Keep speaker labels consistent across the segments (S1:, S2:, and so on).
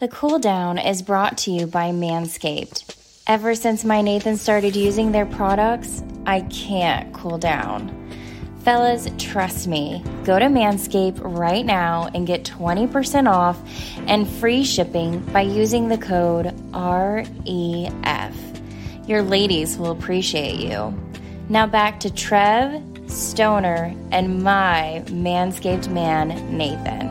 S1: The cool down is brought to you by Manscaped. Ever since my Nathan started using their products, I can't cool down. Fellas, trust me. Go to Manscaped right now and get 20% off and free shipping by using the code REF. Your ladies will appreciate you. Now back to Trev, Stoner, and my Manscaped man, Nathan.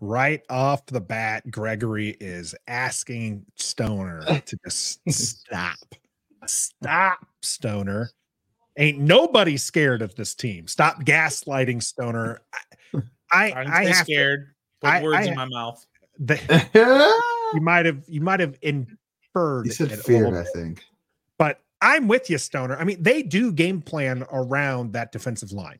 S2: Right off the bat, Gregory is asking Stoner to just stop. Stop, Stoner. Ain't nobody scared of this team. Stop gaslighting Stoner. I I,
S3: I,
S2: I have
S3: scared.
S2: To,
S3: Put
S2: I,
S3: words
S2: I,
S3: in my mouth.
S2: The, you might have you might have inferred.
S4: He said
S2: it
S4: feared, I think.
S2: But I'm with you, Stoner. I mean, they do game plan around that defensive line.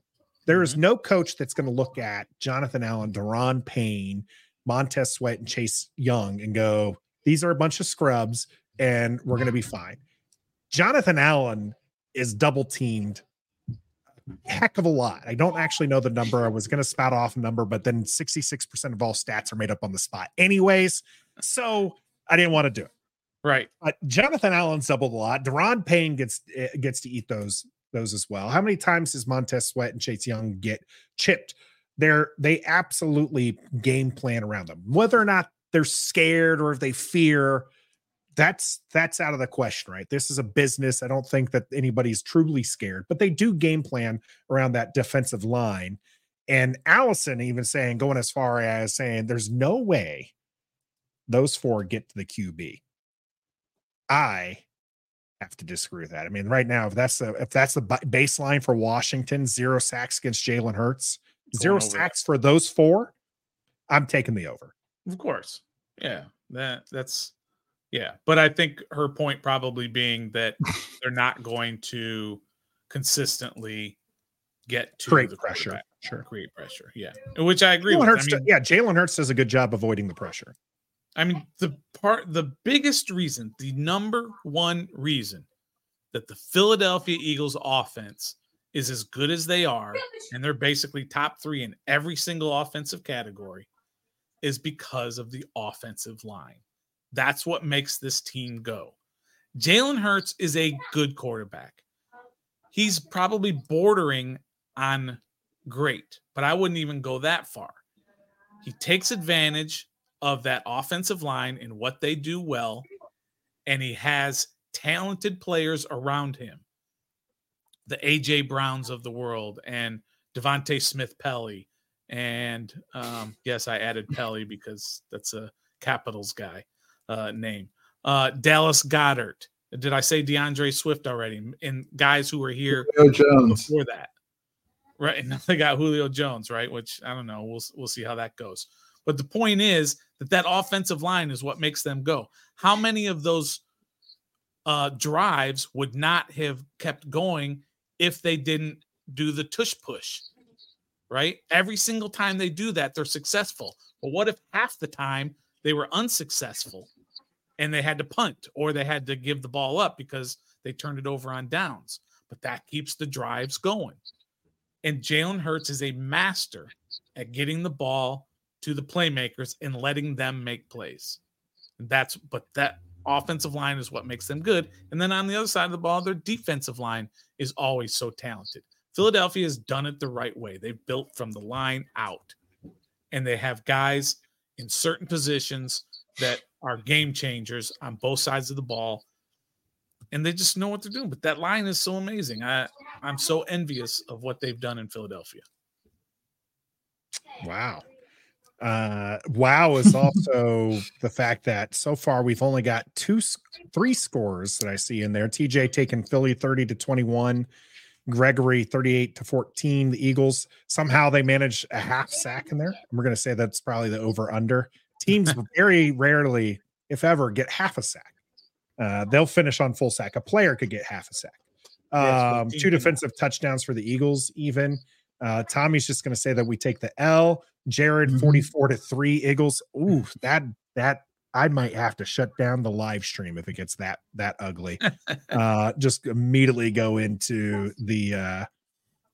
S2: There is no coach that's going to look at Jonathan Allen, Daron Payne, Montez Sweat, and Chase Young and go, these are a bunch of scrubs and we're going to be fine. Jonathan Allen is double teamed heck of a lot. I don't actually know the number. I was going to spout off a number, but then 66% of all stats are made up on the spot, anyways. So I didn't want to do it.
S3: Right.
S2: But Jonathan Allen's doubled a lot. Daron Payne gets eh, gets to eat those those as well. How many times does Montez Sweat and Chase Young get chipped? They're they absolutely game plan around them. Whether or not they're scared or if they fear, that's that's out of the question, right? This is a business. I don't think that anybody's truly scared, but they do game plan around that defensive line. And Allison even saying, going as far as saying, there's no way those four get to the QB. I have to disagree with that. I mean, right now, if that's the if that's the baseline for Washington, zero sacks against Jalen Hurts, zero sacks for those four, I'm taking the over.
S3: Of course. Yeah. That that's yeah. But I think her point probably being that they're not going to consistently get to
S2: Create
S3: the
S2: pressure. Sure.
S3: Create pressure. Yeah. Which I agree
S2: Jalen
S3: with.
S2: Hurts,
S3: I mean,
S2: yeah, Jalen Hurts does a good job avoiding the pressure.
S3: I mean, the part, the biggest reason, the number one reason that the Philadelphia Eagles offense is as good as they are, and they're basically top three in every single offensive category, is because of the offensive line. That's what makes this team go. Jalen Hurts is a good quarterback. He's probably bordering on great, but I wouldn't even go that far. He takes advantage of that offensive line and what they do well, and he has talented players around him. The AJ Browns of the world and DeVonta Smith Pelly. And um, yes, I added Pelly because that's a Capitals guy uh, name. Uh, Dallas Goedert. Did I say D'Andre Swift already? And guys who were here
S4: Jones.
S3: before that. Right. And now they got Julio Jones, right? Which I don't know. We'll we'll see how that goes. But the point is that that offensive line is what makes them go. How many of those uh, drives would not have kept going if they didn't do the tush push? Right. Every single time they do that, they're successful. But what if half the time they were unsuccessful and they had to punt or they had to give the ball up because they turned it over on downs? But that keeps the drives going. And Jalen Hurts is a master at getting the ball to the playmakers and letting them make plays. That's but that offensive line is what makes them good. And then on the other side of the ball, their defensive line is always so talented. Philadelphia has done it the right way. They've built from the line out. And they have guys in certain positions that are game changers on both sides of the ball. And they just know what they're doing. But that line is so amazing. I I'm so envious of what they've done in Philadelphia.
S2: Wow. Uh, wow is also the fact that so far we've only got two, three scores that I see in there. TJ taking Philly 30 to 21, Gregory 38 to 14. The Eagles somehow they manage a half sack in there. And we're going to say that's probably the over under. Teams very rarely, if ever, get half a sack. Uh, they'll finish on full sack. A player could get half a sack. Um, two defensive touchdowns for the Eagles, even. Uh, Tommy's just going to say that we take the L. Jared
S4: Mhm.
S2: 44 to 3 Eagles. Ooh, that that I might have to shut down the live stream if it gets that that ugly. uh just immediately go into the uh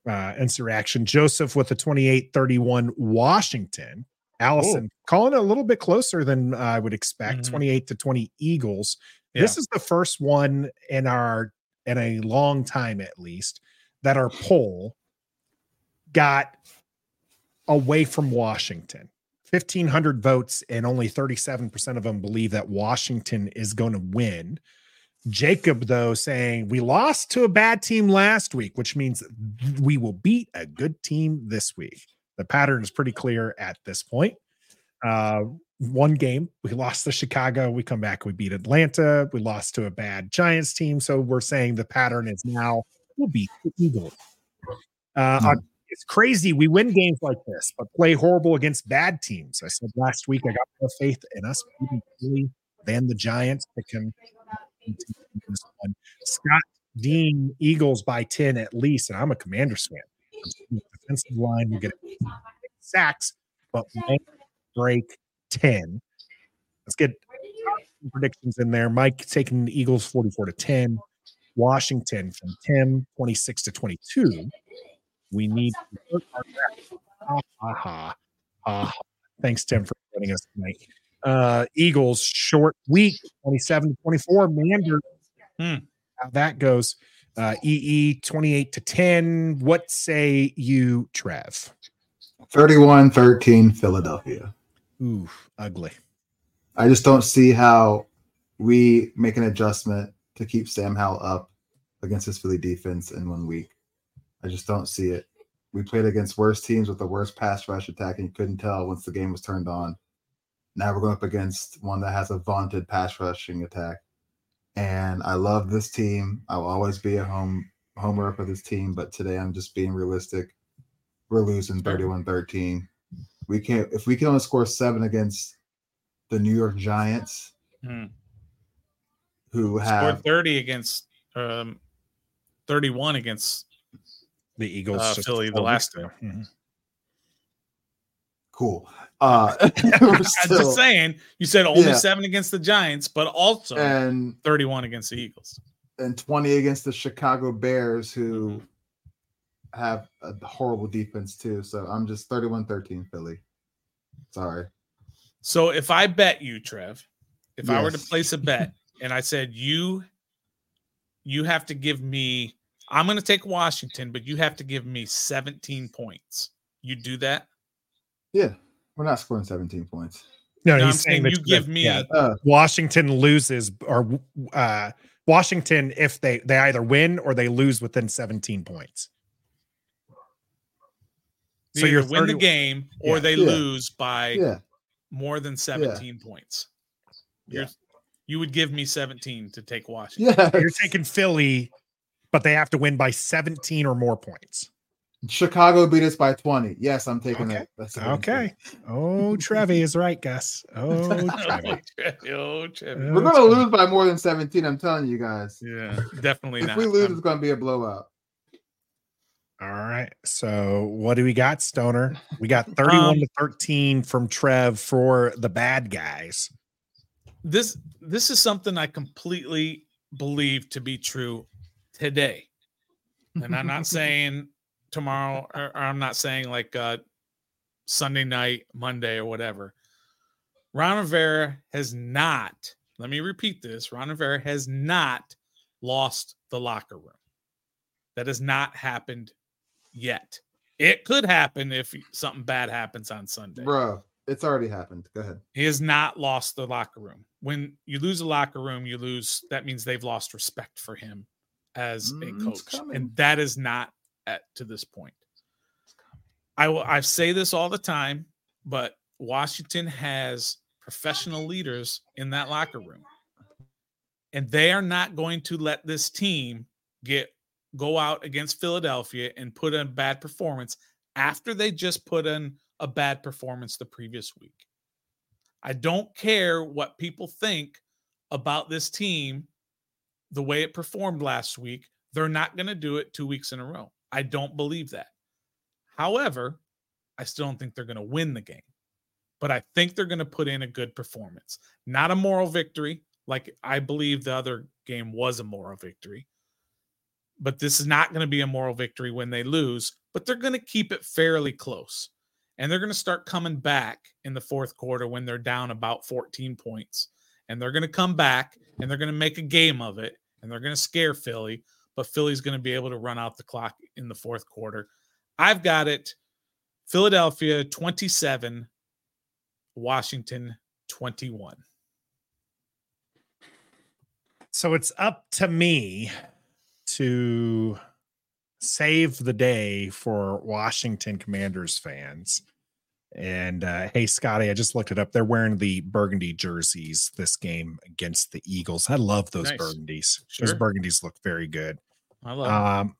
S2: uh insurrection. Joseph with the 28 31 Washington. Allison calling it a little bit closer than I would expect.
S3: Mhm.
S2: 28 to 20 Eagles. This is the first one in our in a long time at least that our poll got away from Washington. 1500 votes and only 37% of them believe that Washington is going to win. Jacob though saying we lost to a bad team last week, which means we will beat a good team this week. The pattern is pretty clear at this point. Uh, one game we lost to Chicago, we come back, we beat Atlanta, we lost to a bad Giants team. So we're saying the pattern is now we'll beat the Eagles. Uh,
S4: Hmm.
S2: It's crazy. We win games like this, but play horrible against bad teams. I said last week I got more faith in us than the Giants. I can. Scott Dean Eagles by 10 at least, and I'm a Commanders fan. Defensive line will get sacks, but break 10. Let's get predictions in there. Mike taking the Eagles 44 to 10. Washington from Tim 26 to 22. We need to hurt our back. Ha, ha, ha, ha. Thanks, Tim, for joining us tonight. Uh, Eagles short week 27 to 24. Mander.
S3: Hmm.
S2: How that goes. Uh, EE 28 to 10. What say you, Trev?
S4: 31 13 Philadelphia.
S2: Ooh, ugly.
S4: I just don't see how we make an adjustment to keep Sam Howell up against this Philly defense in one week. I just don't see it. We played against worse teams with the worst pass rush attack, and you couldn't tell once the game was turned on. Now we're going up against one that has a vaunted pass rushing attack. And I love this team. I will always be a home homer for this team, but today I'm just being realistic. We're losing 31-13. We can't if we can only score seven against the New York Giants,
S3: Hmm.
S4: who
S3: Scored 30 against um 31 against
S2: The Eagles.
S3: Uh, Philly the last
S2: weeks ago. Mhm.
S4: cool. Uh, we're
S3: I'm
S4: still-
S3: just saying you said only
S4: Yeah.
S3: seven against the Giants, but also
S4: and
S3: 31 against the Eagles.
S4: and 20 against the Chicago Bears, who
S3: Mm-hmm.
S4: have a horrible defense too. So I'm just 31-13 Philly. Sorry.
S3: So if I bet you, Trev, if I were to place a bet and I said you you have to give me I'm going to take Washington, but you have to give me 17 points. You do that?
S4: Yeah, we're not scoring 17 points.
S2: No,
S3: No,
S2: he's
S3: I'm
S2: saying
S3: saying
S2: that
S3: you give me
S2: yeah,
S4: Uh,
S2: Washington loses or uh, Washington if they they either win or they lose within 17 points. So you're
S3: win the game or
S2: Yeah.
S3: they
S4: Yeah.
S3: lose by
S4: yeah,
S3: more than 17 points. You're,
S4: Yeah.
S3: You would give me 17 to take Washington.
S4: yeah.
S2: You're taking Philly, but they have to win by 17 or more points.
S4: Chicago beat us by 20. Yes, I'm taking
S2: Okay.
S4: it. That's
S2: Okay. Oh, Trevi is right, Gus. Oh, Trevi.
S3: oh, Trev.
S4: too. We're gonna lose by more than 17. I'm telling you guys.
S3: Yeah, definitely
S4: If
S3: not.
S4: we lose,
S3: I'm-
S4: it's gonna be a blowout.
S2: All right. So what do we got, Stoner? We got 31
S3: Um,
S2: to 13 from Trev for the bad guys.
S3: this this is something I completely believe to be true today. And I'm not saying tomorrow or, or I'm not saying like uh Sunday night, Monday or whatever. Ron Rivera has not, let me repeat this, Ron Rivera has not lost the locker room. That has not happened yet. It could happen if something bad happens on Sunday.
S4: Bro, it's already happened. Go ahead.
S3: He has not lost the locker room. When you lose a locker room, you lose. That means they've lost respect for him as
S4: Mm,
S3: a coach, and that is not at to this point. I will. I say this all the time, but Washington has professional leaders in that locker room, and they are not going to let this team get go out against Philadelphia and put in a bad performance after they just put in a bad performance the previous week. I don't care what people think about this team, the way it performed last week. They're not going to do it two weeks in a row. I don't believe that. However, I still don't think they're going to win the game, but I think they're going to put in a good performance. Not a moral victory, like I believe the other game was a moral victory. But this is not going to be a moral victory when they lose, but they're going to keep it fairly close. and they're going to start coming back in the fourth quarter when they're down about 14 points. And they're going to come back and they're going to make a game of it and they're going to scare Philly, but Philly's going to be able to run out the clock in the fourth quarter. I've got it Philadelphia 27, Washington 21.
S2: So it's up to me to save the day for Washington Commanders fans. And uh, hey, Scotty, I just looked it up. They're wearing the burgundy jerseys this game against the Eagles. I love those
S3: Nice.
S2: burgundies.
S3: Sure.
S2: Those burgundies look very good.
S3: I love.
S2: Um,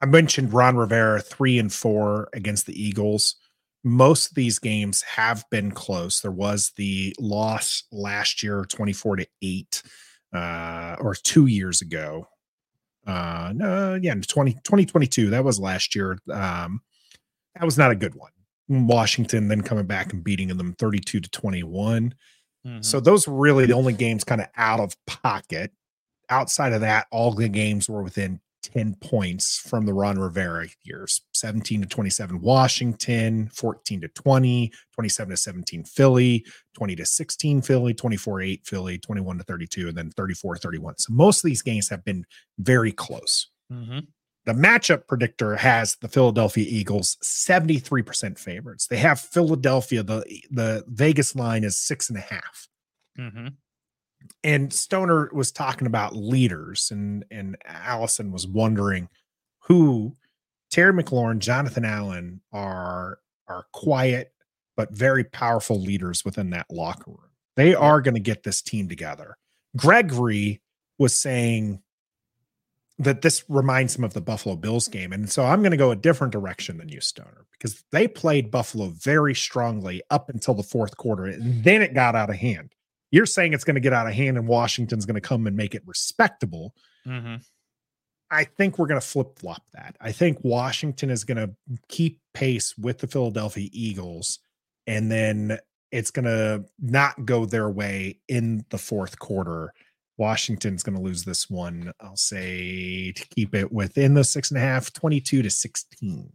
S2: I mentioned Ron Rivera three and four against the Eagles. Most of these games have been close. There was the loss last year, 24 to 8, uh, or two years ago. Uh, no, yeah, 20, 2022. That was last year. Um, that was not a good one. Washington then coming back and beating them 32 to 21.
S3: Mhm.
S2: So those were really the only games kind of out of pocket. Outside of that, all the games were within 10 points from the Ron Rivera years 17 to 27 Washington, 14 to 20, 27 to 17 Philly, 20 to 16 Philly, 24 8 Philly, 21 to 32, and then 34 31. So most of these games have been very close.
S3: Mhm.
S2: The matchup predictor has the Philadelphia Eagles 73% favorites. They have Philadelphia, the, the Vegas line is six and a half
S3: Mhm.
S2: and Stoner was talking about leaders, and and Allison was wondering who Terry McLaurin, Jonathan Allen are are quiet but very powerful leaders within that locker room. They are going to get this team together. Gregory was saying that this reminds him of the Buffalo Bills game. And so I'm going to go a different direction than you, Stoner, because they played Buffalo very strongly up until the fourth quarter. And then it got out of hand. You're saying it's going to get out of hand and Washington's going to come and make it respectable.
S3: Mhm.
S2: I think we're going to flip flop that. I think Washington is going to keep pace with the Philadelphia Eagles, and then it's going to not go their way in the fourth quarter. Washington's going to lose this one. I'll say to keep it within the six and a half, 22 to 16.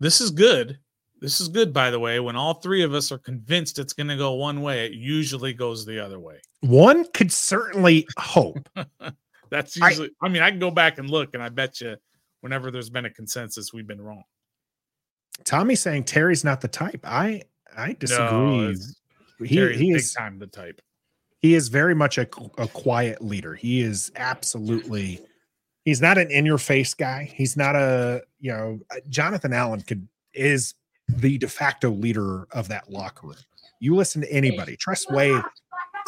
S3: This is good. This is good, by the way. When all three of us are convinced it's going to go one way, it usually goes the other way.
S2: One could certainly hope.
S3: That's
S2: I-
S3: usually, I, mean, I can go back and look, and I bet you whenever there's been a consensus, we've been wrong.
S2: Tommy's saying Terry's not the type. I I disagree.
S3: it's-
S2: he,
S3: Terry's
S2: he
S3: big
S2: is
S3: time the type.
S2: He is very much a, a quiet leader. He is absolutely he's not an in your face guy. He's not a, you know, uh, Jonathan Allen could is the de facto leader of that locker room. You listen to anybody. Tress Way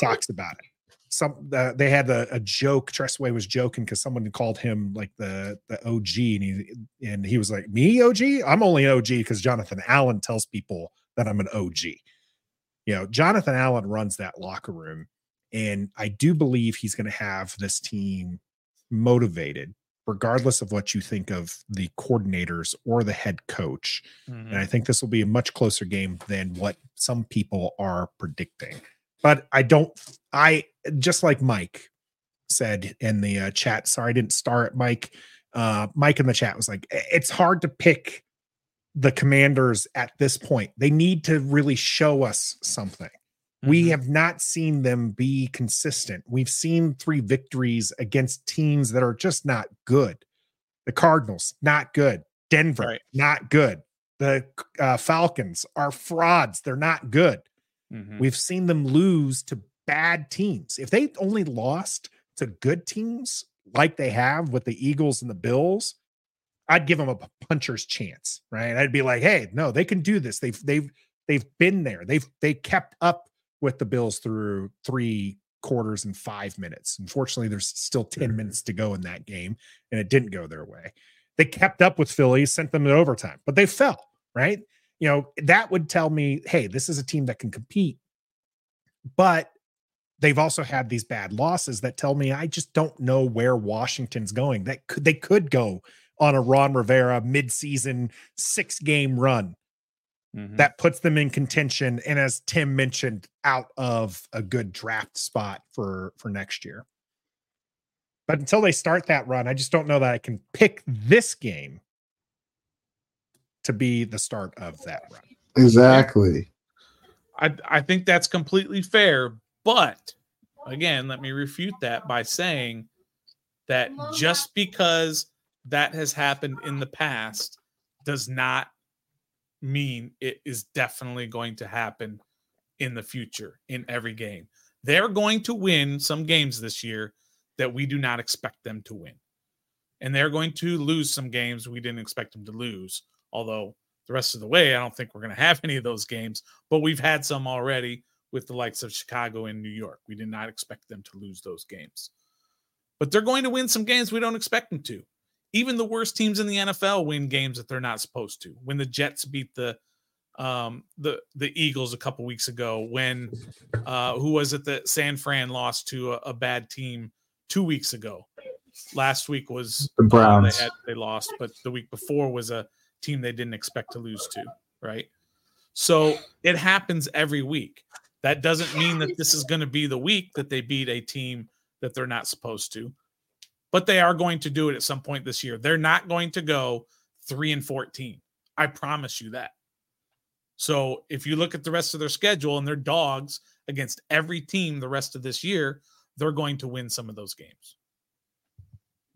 S2: talks about it. Some uh, they had a, a joke. Tress Way was joking because someone called him like the the OG, and he and he was like, "Me OG? I'm only OG because Jonathan Allen tells people that I'm an OG." You know, Jonathan Allen runs that locker room, and I do believe he's going to have this team motivated, regardless of what you think of the coordinators or the head coach.
S3: Mhm.
S2: And I think this will be a much closer game than what some people are predicting. But I don't, I just like Mike said in the uh, chat. Sorry, I didn't start Mike. Uh, Mike in the chat was like, it's hard to pick the commanders at this point. They need to really show us something. We
S3: Mhm.
S2: have not seen them be consistent. We've seen three victories against teams that are just not good. The Cardinals, not good. Denver,
S3: Right.
S2: not good. The uh, Falcons are frauds. They're not good.
S3: Mhm.
S2: We've seen them lose to bad teams. If they only lost to good teams like they have with the Eagles and the Bills, I'd give them a puncher's chance, right? I'd be like, "Hey, no, they can do this. They've they've they've been there. They've they kept up with the Bills through three quarters and five minutes. Unfortunately, there's still 10 mm-hmm. minutes to go in that game, and it didn't go their way. They kept up with Philly, sent them to overtime, but they fell, right? You know, that would tell me, hey, this is a team that can compete. But they've also had these bad losses that tell me I just don't know where Washington's going. That could they could go on a Ron Rivera midseason six game run
S3: Mhm.
S2: that puts them in contention and as tim mentioned out of a good draft spot for for next year but until they start that run i just don't know that i can pick this game to be the start of that run.
S4: Exactly.
S3: I I think that's completely fair, but again, let me refute that by saying that just because that has happened in the past does not mean it is definitely going to happen in the future in every game. They're going to win some games this year that we do not expect them to win. And they're going to lose some games we didn't expect them to lose. Although the rest of the way, I don't think we're going to have any of those games, but we've had some already with the likes of Chicago and New York. We did not expect them to lose those games. But they're going to win some games we don't expect them to. Even the worst teams in the NFL win games that they're not supposed to. When the Jets beat the um the the Eagles a couple weeks ago, when uh who was it that San Fran lost to a, a bad team two weeks ago? Last week was
S4: The
S3: uh,
S4: Browns.
S3: they had they lost, but the week before was a team they didn't expect to lose to, right? So it happens every week. That doesn't mean that this is going to be the week that they beat a team that they're not supposed to, but they are going to do it at some point this year. They're not going to go 3 and 14. I promise you that. So if you look at the rest of their schedule and their dogs against every team the rest of this year, they're going to win some of those games.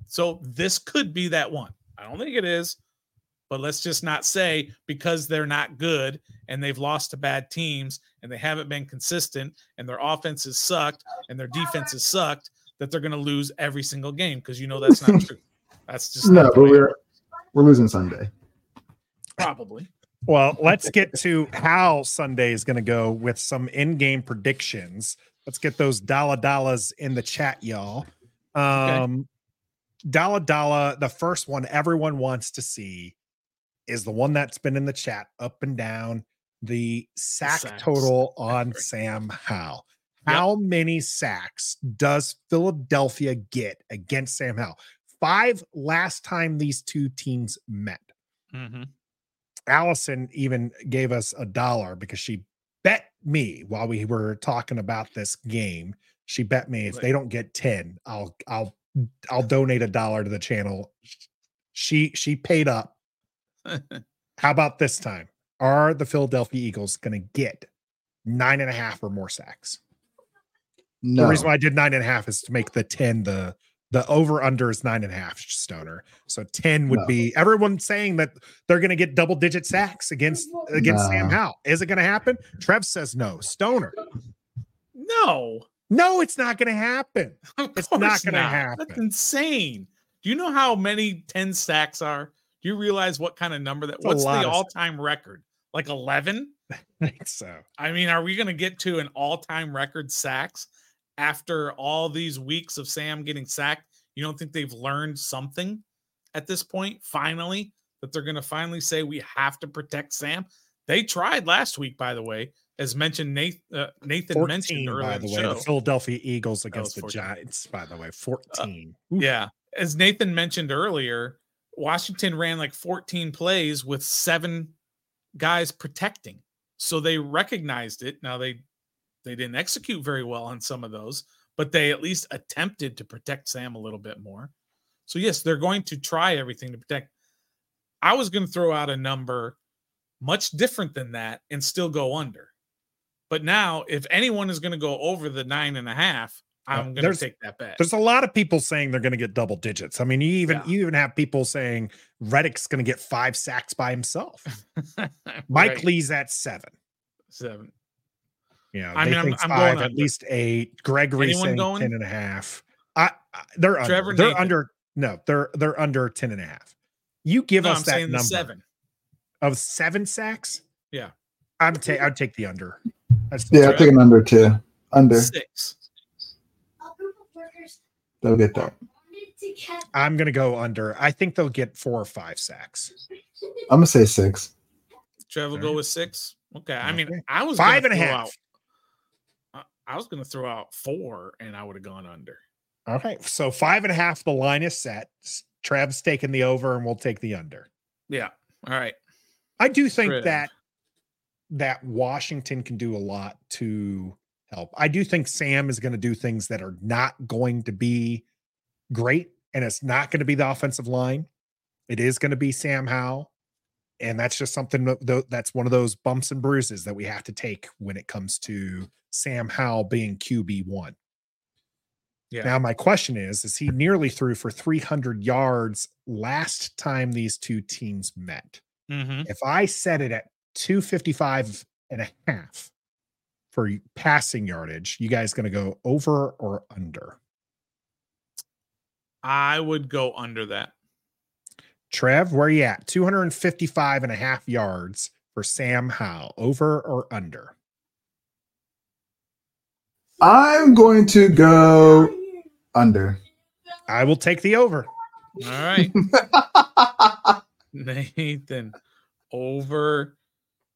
S3: So this could be that one. I don't think it is, but let's just not say because they're not good and they've lost to bad teams and they haven't been consistent and their offense has sucked and their defense has sucked that they're going to lose every single game because you know that's not true. That's just
S4: No, but we're we're losing Sunday.
S3: probably.
S2: Well, let's get to how Sunday is going to go with some in-game predictions. Let's get those dollar dollars in the chat, y'all. Um, dollar dollar. The first one everyone wants to see is the one that's been in the chat up and down. The sack
S3: sacks.
S2: total on Sam Sam
S3: Yep.
S2: How many sacks does Philadelphia get against Sam Howell? Five last time these two teams met.
S3: Mhm.
S2: Allison even gave us a dollar because she bet me while we were talking about this game. She bet me if
S3: Right.
S2: they don't get 10, I'll I'll I'll donate a dollar to the channel. She she paid up. How about this time? Are the Philadelphia Eagles gonna get nine and a half or more sacks?
S4: No.
S2: The reason why I did nine and a half is to make the 10 the the over under is nine and a half stoner. So 10 would
S4: No.
S2: be everyone saying that they're gonna get double digit sacks against against Sam
S4: Nah.
S2: Howell. Is it gonna happen? Trev says no. Stoner.
S3: No,
S2: No, it's not gonna happen. It's not gonna happen.
S3: That's insane. Do you know how many 10 sacks are? Do you realize what kind of number that?
S2: It's a
S3: What's the all-time record? Like 11?
S2: I think so.
S3: I mean, are we going to get to an all-time record sacks after all these weeks of Sam getting sacked? You don't think they've learned something at this point? Finally, that they're going to finally say we have to protect Sam. They tried last week, by the way, as mentioned. Nathan, uh, Nathan mentioned earlier
S2: by the
S3: the
S2: way.
S3: show.
S2: The Philadelphia Eagles against the Giants, by the way. 14. Oof.
S3: Yeah. As Nathan mentioned earlier, Washington ran like 14 plays with seven guys protecting. So they recognized it. Now they they didn't execute very well on some of those, but they at least attempted to protect Sam a little bit more. So yes, they're going to try everything to protect. I was going to throw out a number much different than that and still go under. But now, if anyone is going to go over the nine and a half, I'm going to take that bet.
S2: There's a lot of people saying they're going to get double digits. I mean, you even
S3: Yeah.
S2: you even have people saying Reddick's going to get five sacks by himself. Mike
S3: Right.
S2: Lee's at seven.
S3: seven.
S2: You know,
S3: I
S2: they
S3: mean, I'm-
S2: think
S3: I'm
S2: five,
S3: going
S2: at
S3: under.
S2: least eight. Gregory
S3: Anyone
S2: saying
S3: going?
S2: 10 and a half. I, I they're under.
S3: Trevor
S2: they're
S3: Nathan.
S2: under. No, they're they're under 10 and a half. You give
S3: No,
S2: us
S3: I'm
S2: that number
S3: seven.
S2: of seven sacks.
S3: Yeah.
S2: I'd take I'd take the under. That's
S4: Yeah, I'm
S3: Right.
S4: taking under two. Under.
S3: Six.
S4: They'll get that.
S2: I'm gonna go under. I think they'll get four or five sacks.
S4: I'm gonna say six.
S3: Trevor
S2: Okay.
S3: go with six. Okay. I mean, I was
S2: Five a half.
S3: Out, I- was going to throw out four, and I would have gone under.
S2: Okay, so five and a half. The line is set. S- Trev's taking the over, and we'll take the under.
S3: Yeah. All right.
S2: I do think that that Washington can do a lot to help. I do think Sam is going to do things that are not going to be great, and it's not going to be the offensive line. It is going to be Sam Howell, and that's just something that- that's one of those bumps and bruises that we have to take when it comes to Sam Howell being QB one.
S3: Yeah.
S2: Now my question is: Is he nearly threw for 300 yards last time these two teams met?
S3: Mhm.
S2: If I set it at 255 and a half for passing yardage, you guys going to go over or under?
S3: I would go under that.
S2: Trev, where you at? 255 and a half yards for Sam Howell, over or under?
S4: I'm going to go under.
S2: I will take the over.
S3: All right. Nathan, over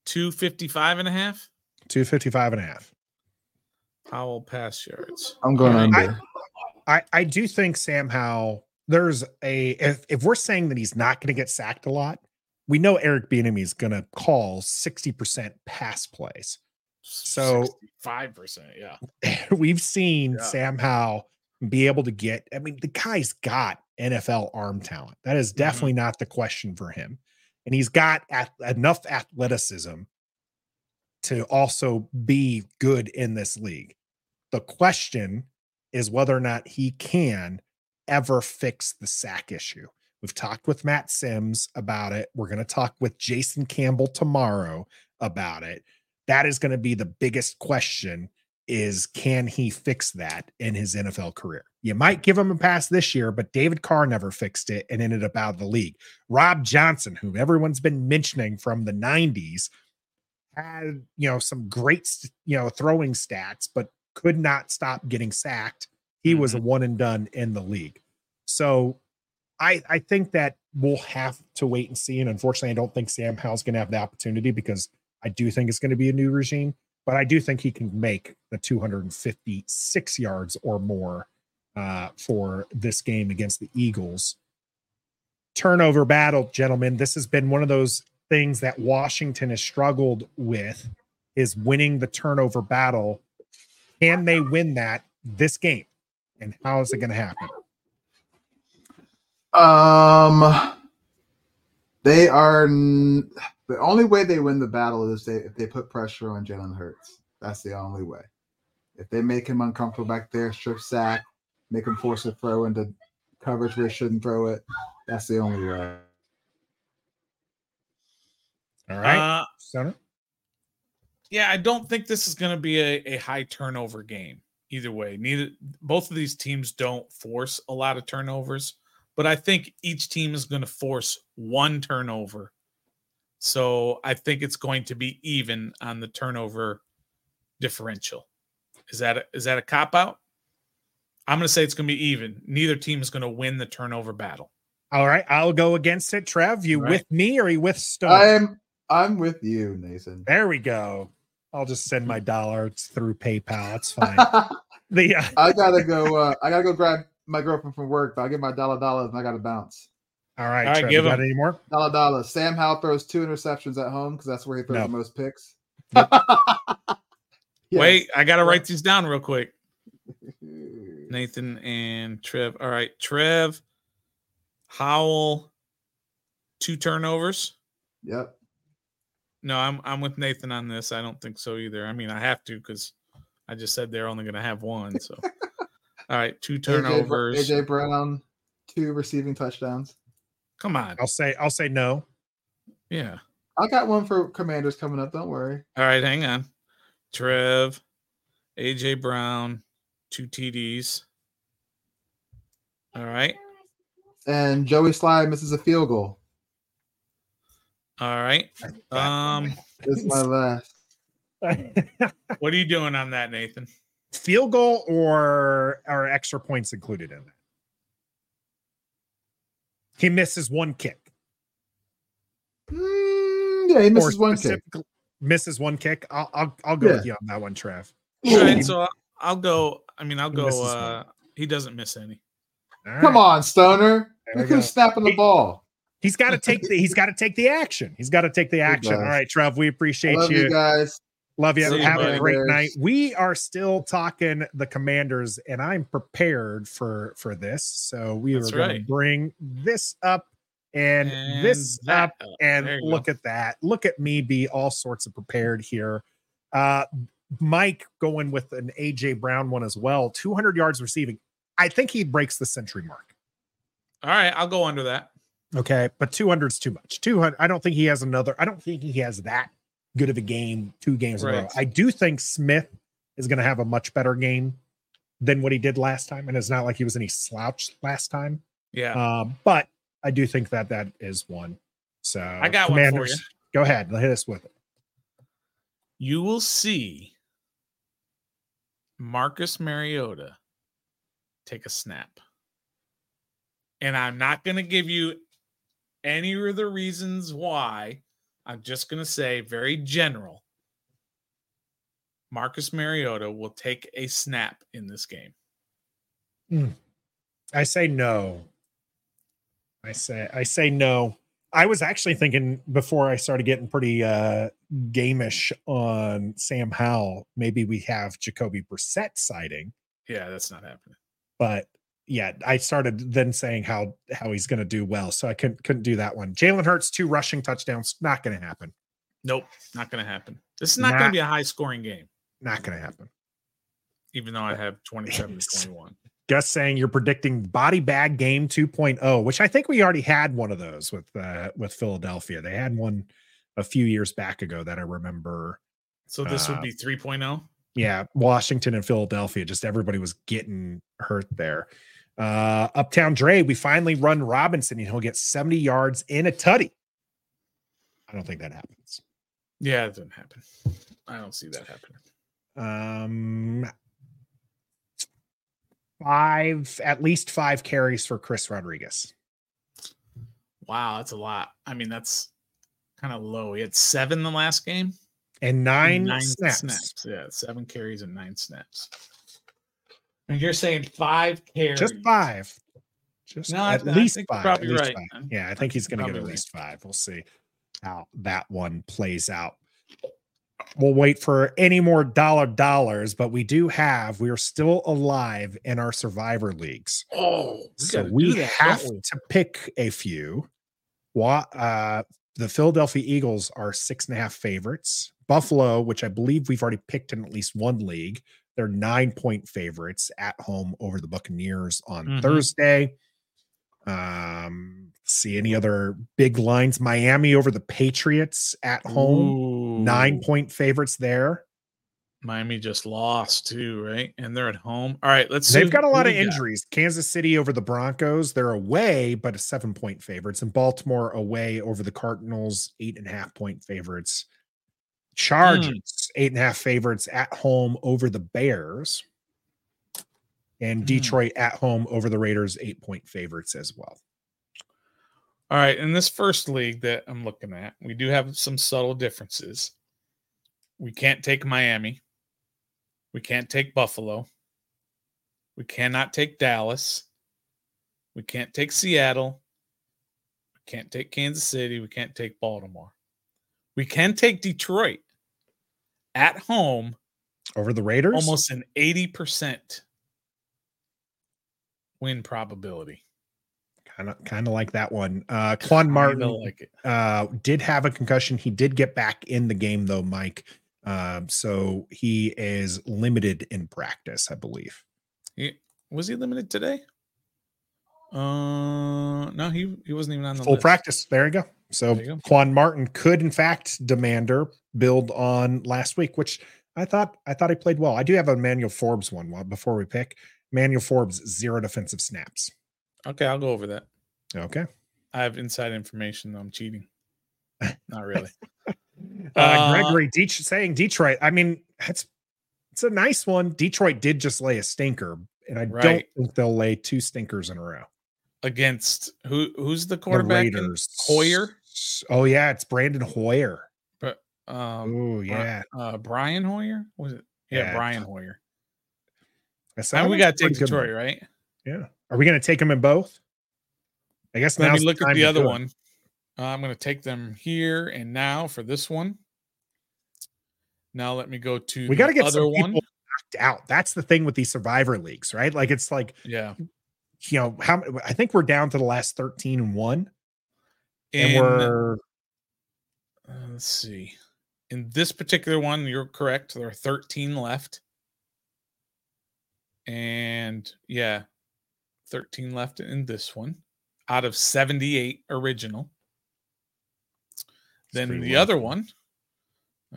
S3: 255 and a half.
S2: 255 and a half.
S3: Powell pass yards.
S4: I'm going
S3: All right.
S4: under.
S2: I, I do think Sam Howell, there's a if, if we're saying that he's not going to get sacked a lot, we know Eric Bieniemy is going to call 60% pass plays. So-
S3: 5%. Yeah.
S2: We've seen
S3: Yeah.
S2: Sam Howell be able to get, I mean, the guy's got NFL arm talent. That is mm-hmm. definitely not the question for him. And he's got ath- enough athleticism to also be good in this league. The question is whether or not he can ever fix the sack issue. We've talked with Matt Sims about it. We're going to talk with Jason Campbell tomorrow about it. That is going to be the biggest question is can he fix that in his NFL career? You might give him a pass this year, but David Carr never fixed it and ended up out of the league. Rob Johnson, who everyone's been mentioning from the 90s, had, you know, some great, you know, throwing stats, but could not stop getting sacked. He was a one and done in the league. So I I think that we'll have to wait and see. And unfortunately, I don't think Sam Howell's going to have the opportunity because I do think it's going to be a new regime but I do think he can make the 256 yards or more uh, for this game against the Eagles. Turnover battle, gentlemen. This has been one of those things that Washington has struggled with is winning the turnover battle. Can they win that this game? And how is it going to happen?
S4: Um, they are n- the only way they win the battle is they if they put pressure on Jalen Hurts. That's the only way. If they make him uncomfortable back there, strip sack, make him force a throw into coverage where he shouldn't throw it. That's the only way.
S2: All right,
S3: Uh,
S2: Center.
S3: yeah, I don't think this is going to be a, a high turnover game either way. Neither both of these teams don't force a lot of turnovers, but I think each team is going to force one turnover. So I think it's going to be even on the turnover differential. Is that a, is that a cop out? I'm going to say it's going to be even. Neither team is going to win the turnover battle.
S2: All right, I'll go against it. Trev, you
S3: All right.
S2: with me or are you with Stone?
S4: I'm I'm with you, Nathan.
S2: There we go. I'll just send my dollars through PayPal. It's fine.
S4: I
S2: the uh,
S4: gotta go. Uh, I gotta go grab my girlfriend from work. But I get my dollar dollars and I gotta bounce.
S2: all right,
S3: All right,
S2: Trev,
S3: give
S2: you got
S3: him.
S2: any more?
S4: Dollar dollar. Sam Howell throws two interceptions at home because that's where he throws
S2: No.
S4: the most picks.
S2: Nope.
S4: Yes.
S3: Wait, I got to write these down real quick. Nathan and Trev. All right, Trev, Howell, two turnovers.
S4: Yep.
S3: No, I'm I'm with Nathan on this. I don't think so either. I mean, I have to because I just said they're only going to have one. So, all right, two
S4: AJ,
S3: turnovers.
S4: AJ Brown, two receiving touchdowns.
S3: Come on,
S2: I'll say I'll say no.
S3: yeah.
S4: I got one for Commanders coming up. Don't worry.
S3: All right, hang on. Trev, AJ Brown, two TDs. All right,
S4: And Joey Slye misses a field goal.
S3: All right. Um,
S4: This is my last.
S3: what are you doing on that, Nathan?
S2: Field goal or are extra points included in that? He misses one kick.
S4: Mm, yeah, he misses
S2: or
S4: one kick.
S2: Misses one kick. I'll I'll, I'll go
S4: Yeah.
S2: with you on that one, Trev.
S3: All right, so I'll- I'll go. I mean, I'll
S2: He
S3: go.
S2: misses one.
S3: Uh, he doesn't miss any.
S2: All
S4: Come on, Stoner.
S2: There we
S4: Look who's
S2: go.
S4: snapping the
S2: He-
S4: ball.
S2: He's got to take the he's got to take the action. He's got to take the action. All right, does. Trev. We appreciate
S4: love
S2: you.
S4: you guys.
S2: Love you.
S3: See you,
S2: Have a great
S4: Bears.
S2: night. We are still talking the commanders, and I'm prepared for for this. So we
S3: That's
S2: are going to bring this up And,
S3: And
S2: this
S3: that
S2: up
S3: up.
S2: and look
S3: go.
S2: at that. Look at me be all sorts of prepared here. Uh Mike going with an AJ Brown one as well. 200 yards receiving. I think he breaks the century mark.
S3: All right, I'll go under that.
S2: Okay, but 200 is too much. 200 I don't think he has another I don't think he has that good of a game two games in a row. I do think Smith is going to have a much better game than what he did last time and it's not like he was any slouch last time.
S3: Yeah.
S2: Um, but I do think that that is one. So
S3: I got one for you.
S2: Go ahead, hit us with it.
S3: you will see Marcus Mariota take a snap. And I'm not going to give you any of the reasons why. I'm just going to say very general. Marcus Mariota will take a snap in this game.
S2: I say no. I say I say no. I was actually thinking before I started getting pretty uh gamish on Sam Howell, maybe we have Jacoby Brissett sighting,
S3: Yeah, that's not happening.
S2: but yeah, I started then saying how how he's going to do well, so I couldn't couldn't do that one. Jalen Hurts two rushing touchdowns, not going to happen.
S3: Nope, not going to happen. This is not going to be a high scoring game,
S2: Not going to happen.
S3: even though I have 27 to 21.
S2: Gus saying you're predicting body bag game 2.0, which I think we already had one of those with uh, with Philadelphia. They had one a few years back ago that I remember.
S3: So this would
S2: Uh,
S3: be oh? 3.0.
S2: Yeah, Washington and Philadelphia, just everybody was getting hurt there. Uh, Uptown Dre, we finally run Robinson and he'll get 70 yards in a tutty. I don't think that happens.
S3: Yeah, it doesn't happen. I don't see that happening.
S2: Um, five, at least five carries for Chris Rodriguez.
S3: Wow, that's a lot. I mean, that's kind of low. He had seven the last game.
S2: and nine, snaps.
S3: Yeah, seven carries and nine snaps. And you're saying five carries.
S2: Just five. Just
S3: No,
S2: at
S3: I
S2: least
S3: you're
S2: five.
S3: probably
S2: least
S3: right.
S2: five. Yeah, I think he's going to get at least five. We'll see how that one plays out. We'll wait for any more dollar dollars, but we do have, we are still alive in our survivor leagues.
S3: Oh, we
S2: so we
S3: that,
S2: have
S3: we?
S2: to pick a few. Uh, the Philadelphia Eagles are six and a half favorites. Buffalo, which I believe we've already picked in at least one league, they're nine point favorites at home over the Buccaneers on
S3: Mhm.
S2: Thursday. Um, see any other big lines? Miami over the Patriots at home, nine point favorites there.
S3: Miami just lost too, right? And they're at home. All right, let's. see
S2: They've got a lot of
S3: got.
S2: injuries. Kansas City over the Broncos, they're away, but a seven point favorites, and Baltimore away over the Cardinals, eight and a half point favorites. Chargers, eight and a half favorites at home over the Bears, and
S3: Hmm.
S2: Detroit at home over the Raiders, eight point favorites as well.
S3: All right, in this first league that I'm looking at, we do have some subtle differences. We can't take Miami. We can't take Buffalo. We cannot take Dallas. We can't take Seattle. We can't take Kansas City. We can't take Baltimore. We can take Detroit at home,
S2: Over the Raiders,
S3: almost an 80% win probability.
S2: kind of kind of like that one. Uh Quan Martin
S3: like
S2: uh did have a concussion. He did get back in the game though, Mike. Um, so he is limited in practice, I believe.
S3: He, was he limited today? Uh, no, he he wasn't even on the
S2: Full
S3: list.
S2: practice. There you go. So
S3: There you go.
S2: Quan Martin could, in fact, demander build on last week, which I thought I thought he played well. I do have a Manuel Forbes one before we pick. Manuel Forbes zero defensive snaps.
S3: Okay, I'll go over that.
S2: Okay.
S3: I have inside information. Though I'm cheating. Not really.
S2: Uh,
S3: Uh,
S2: Gregory Deach saying Detroit. I mean, it's it's a nice one. Detroit did just lay a stinker, and I don't think they'll lay two stinkers in a row.
S3: Against who? Who's the
S2: The
S3: quarterback?
S2: Raiders.
S3: Hoyer.
S2: Oh yeah, it's Brandon Hoyer.
S3: But um,
S2: Oh yeah.
S3: uh, Brian Hoyer was it? Yeah,
S2: Yeah.
S3: Brian Hoyer. Now we got to take
S2: good one.
S3: Right?
S2: Yeah. Are we going to take them in both? I guess
S3: Let
S2: now's
S3: me look at the other one. Uh, I'm going to take them here and now for this one. Now let me go to
S2: We got to get
S3: other
S2: some people
S3: one.
S2: knocked out. That's the thing with these survivor leagues, right? Like it's like,
S3: Yeah.
S2: you know, how I think we're down to the last 13 and 1. And
S3: In-
S2: we're
S3: uh, let's see. In this particular one, you're correct. There are 13 left. And yeah, 13 left in this one out of 78 original. Then the
S2: low.
S3: other one,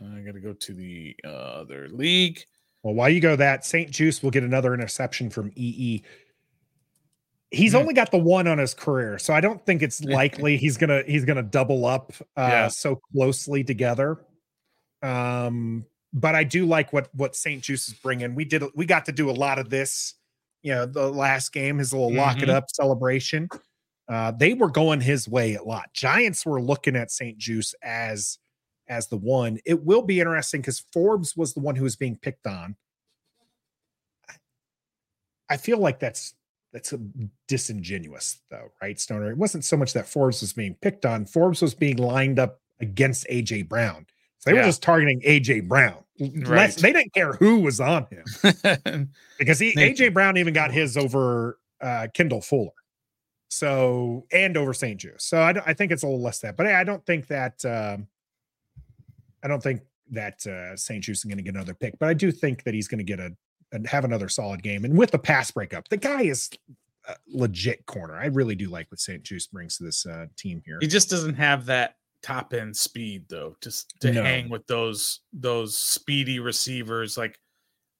S3: uh, I got to go to the other league.
S2: well. While you go, that St-Juste will get another interception from EE. He's only got the one on his career, so I don't think it's likely he's gonna he's gonna double up uh,
S3: Yeah.
S2: so closely together. Um, but I do like what what St-Juste is bringing. We did we got to do a lot of this. You know, the last game, his little lock it
S3: Mhm.
S2: up celebration. Uh, they were going his way a lot. Giants were looking at St-Juste as as the one. It will be interesting because Forbes was the one who was being picked on. I feel like that's that's a disingenuous though, right, Stoner? It wasn't so much that Forbes was being picked on. Forbes was being lined up against AJ Brown. So they were just targeting AJ Brown. Less-
S3: Right.
S2: they didn't care who was on him because he, AJ Brown even got his over uh, Kendall Fuller. So and over St-Juste. So I, don't- I think it's a little less that, but I, I don't think that um, I don't think that uh, St-Juste is going to get another pick, but I do think that he's going to get a and have another solid game. And with the pass breakup, the guy is a legit corner. I really do like what St-Juste brings to this uh, team here.
S3: he just doesn't have that top end speed though just to
S2: No.
S3: hang with those those speedy receivers like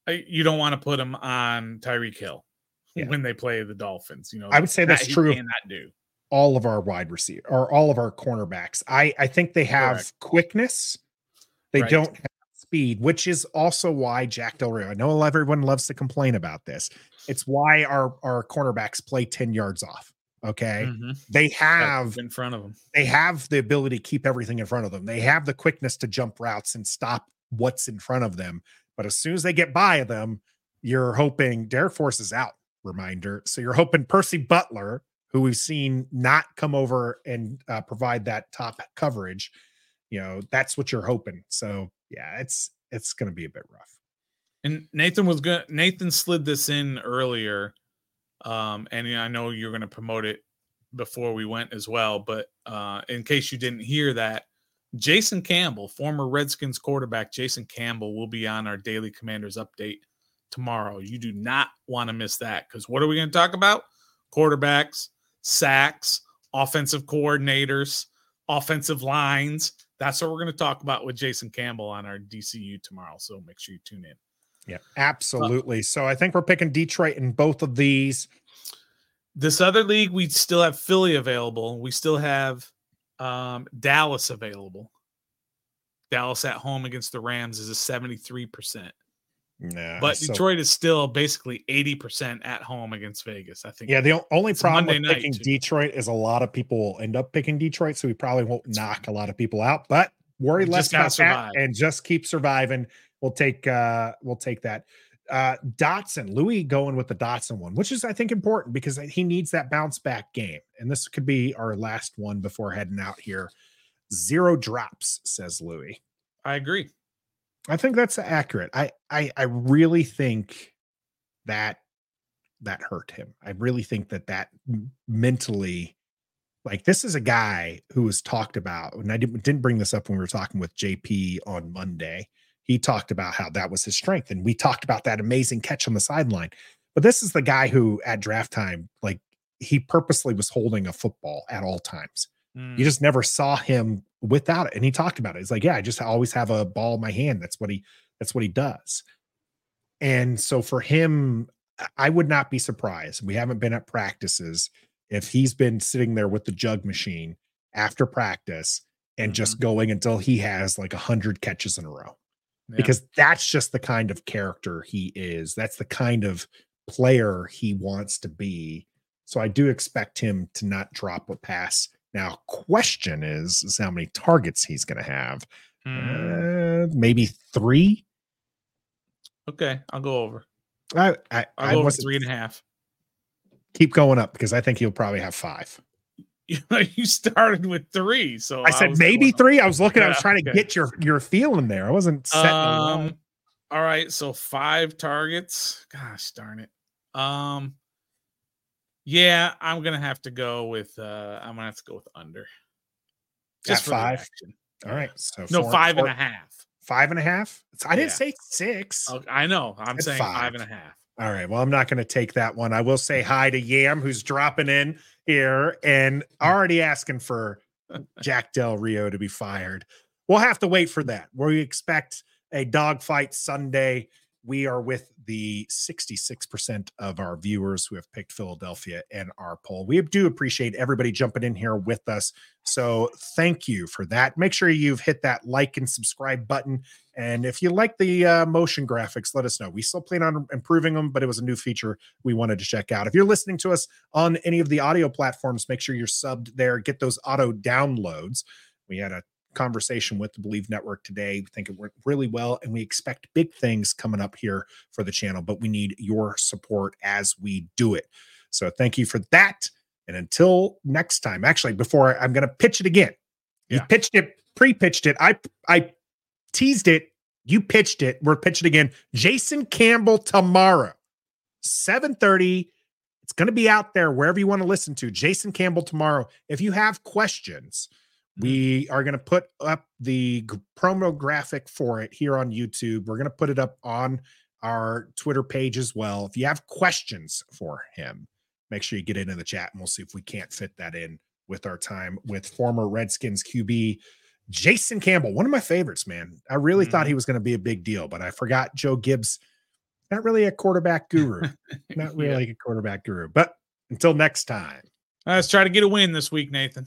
S3: I- you don't want to put him on Tyreek Hill
S2: Yeah.
S3: when they play the Dolphins you know
S2: I would say that's
S3: that
S2: true
S3: cannot do
S2: all of our wide receiver or all of our cornerbacks. I I think they have
S3: Correct.
S2: quickness. They
S3: Right.
S2: don't have speed, which is also why Jack Del Rio. I know everyone loves to complain about this. It's why our our cornerbacks play 10 yards off. Okay.
S3: Mhm.
S2: They have
S3: in front of them.
S2: they have the ability to keep everything in front of them. They have the quickness to jump routes and stop what's in front of them. But as soon as they get by them, you're hoping Darrick Forrest is out. Reminder. So you're hoping Percy Butler, who we've seen not come over and uh, provide that top coverage, you know, that's what you're hoping. So yeah, it's it's going to be a bit rough.
S3: and Nathan was good Nathan slid this in earlier um and I know you're going to promote it before we went as well but uh in case you didn't hear that Jason Campbell, former Redskins quarterback Jason Campbell will be on our daily commanders update tomorrow. You do not want to miss that because what are we going to talk about? Quarterbacks, sacks, offensive coordinators, offensive lines. That's what we're going to talk about with Jason Campbell on our DCU tomorrow. So make sure you tune in.
S2: Yeah, absolutely. So I think we're picking Detroit in both of these.
S3: This other league, we still have Philly available. We still have um, Dallas available. Dallas at home against the Rams is a 73%.
S2: No,
S3: But
S2: so-
S3: Detroit is still basically 80% at home against Vegas. I think.
S2: Yeah, the only problem
S3: Monday
S2: with picking
S3: too.
S2: Detroit is a lot of people will end up picking Detroit, so we probably won't knock a lot of people out. But worry
S3: You
S2: less about
S3: survive.
S2: that and just keep surviving. We'll take uh we'll take that. Uh Dotson, Louis going with the Dotson one, which is I think important because he needs that bounce back game. And this could be our last one before heading out here. Zero drops, says Louis.
S3: I agree.
S2: I think that's accurate. I I I really think that that hurt him. I really think that that mentally like this is a guy who was talked about and I didn't, didn't bring this up when we were talking with JP on Monday. He talked about how that was his strength and we talked about that amazing catch on the sideline. But this is the guy who at draft time like he purposely was holding a football at all times
S3: Mm,
S2: you just never saw him without it and he talked about it he's like yeah i just always have a ball in my hand that's what he that's what he does and so for him I- would not be surprised we haven't been at practices if he's been sitting there with the jug machine after practice and just mm-hmm. going until he has like a hundred catches in a row
S3: yeah.
S2: because that's just the kind of character he is. That's the kind of player he wants to be. So I do expect him to not drop a pass. Now, question is, is how many targets he's going to have.
S3: Mm,
S2: Uh, maybe three.
S3: okay, I'll go over.
S2: I I,
S3: I'll
S2: I
S3: go over three and a half.
S2: keep going up because I think he'll probably have five.
S3: you started with three, so
S2: I said maybe
S3: going up.
S2: three. I was looking. I was
S3: Yeah,
S2: trying to
S3: okay.
S2: get your your feeling there. I wasn't setting.
S3: Um, all right, so five targets. Gosh darn it. Um, yeah, I'm gonna have to go with. uh I'm gonna have to go with under. Just
S2: five? All right. So
S3: No,
S2: four-
S3: five and
S2: four-
S3: a half.
S2: Five and a half. I didn't
S3: Yeah.
S2: say six.
S3: Okay, I know. I'm saying
S2: five.
S3: five and a half.
S2: All right. Well, I'm not going to take that one. I will say hi to Yam, who's dropping in here and already asking for Jack Del Rio to be fired. We'll have to wait for that. We expect a dogfight Sunday. We are with the 66% of our viewers who have picked Philadelphia in our poll. We do appreciate everybody jumping in here with us. So thank you for that. Make sure you've hit that like and subscribe button. And if you like the uh, motion graphics, let us know. We still plan on improving them, but it was a new feature we wanted to check out. If you're listening to us on any of the audio platforms, make sure you're subbed there. Get those auto downloads. We had a conversation with the Believe Network today. We think it went really well, and we expect big things coming up here for the channel, but we need your support as we do it. So thank you for that. And until next time, actually, before I'm going to pitch it again, you pitched it, pre-pitched it. I I teased it. You pitched it. We're pitching again. Jason Campbell tomorrow, 7:30. It's going to be out there wherever you want to listen to. Jason Campbell tomorrow. If you have questions, Mm-hmm. we are going to put up the g- promo graphic for it here on YouTube. We're going to put it up on our Twitter page as well. If you have questions for him, make sure you get it in the chat and we'll see if we can't fit that in with our time with former Redskins QB Jason Campbell, one of my favorites, man. I really thought mm-hmm. he was going to be a big deal, but I forgot Joe Gibbs, not really a quarterback guru, not
S3: Yeah.
S2: really a quarterback guru. But until next time,
S3: Let's try to get a win this week, Nathan.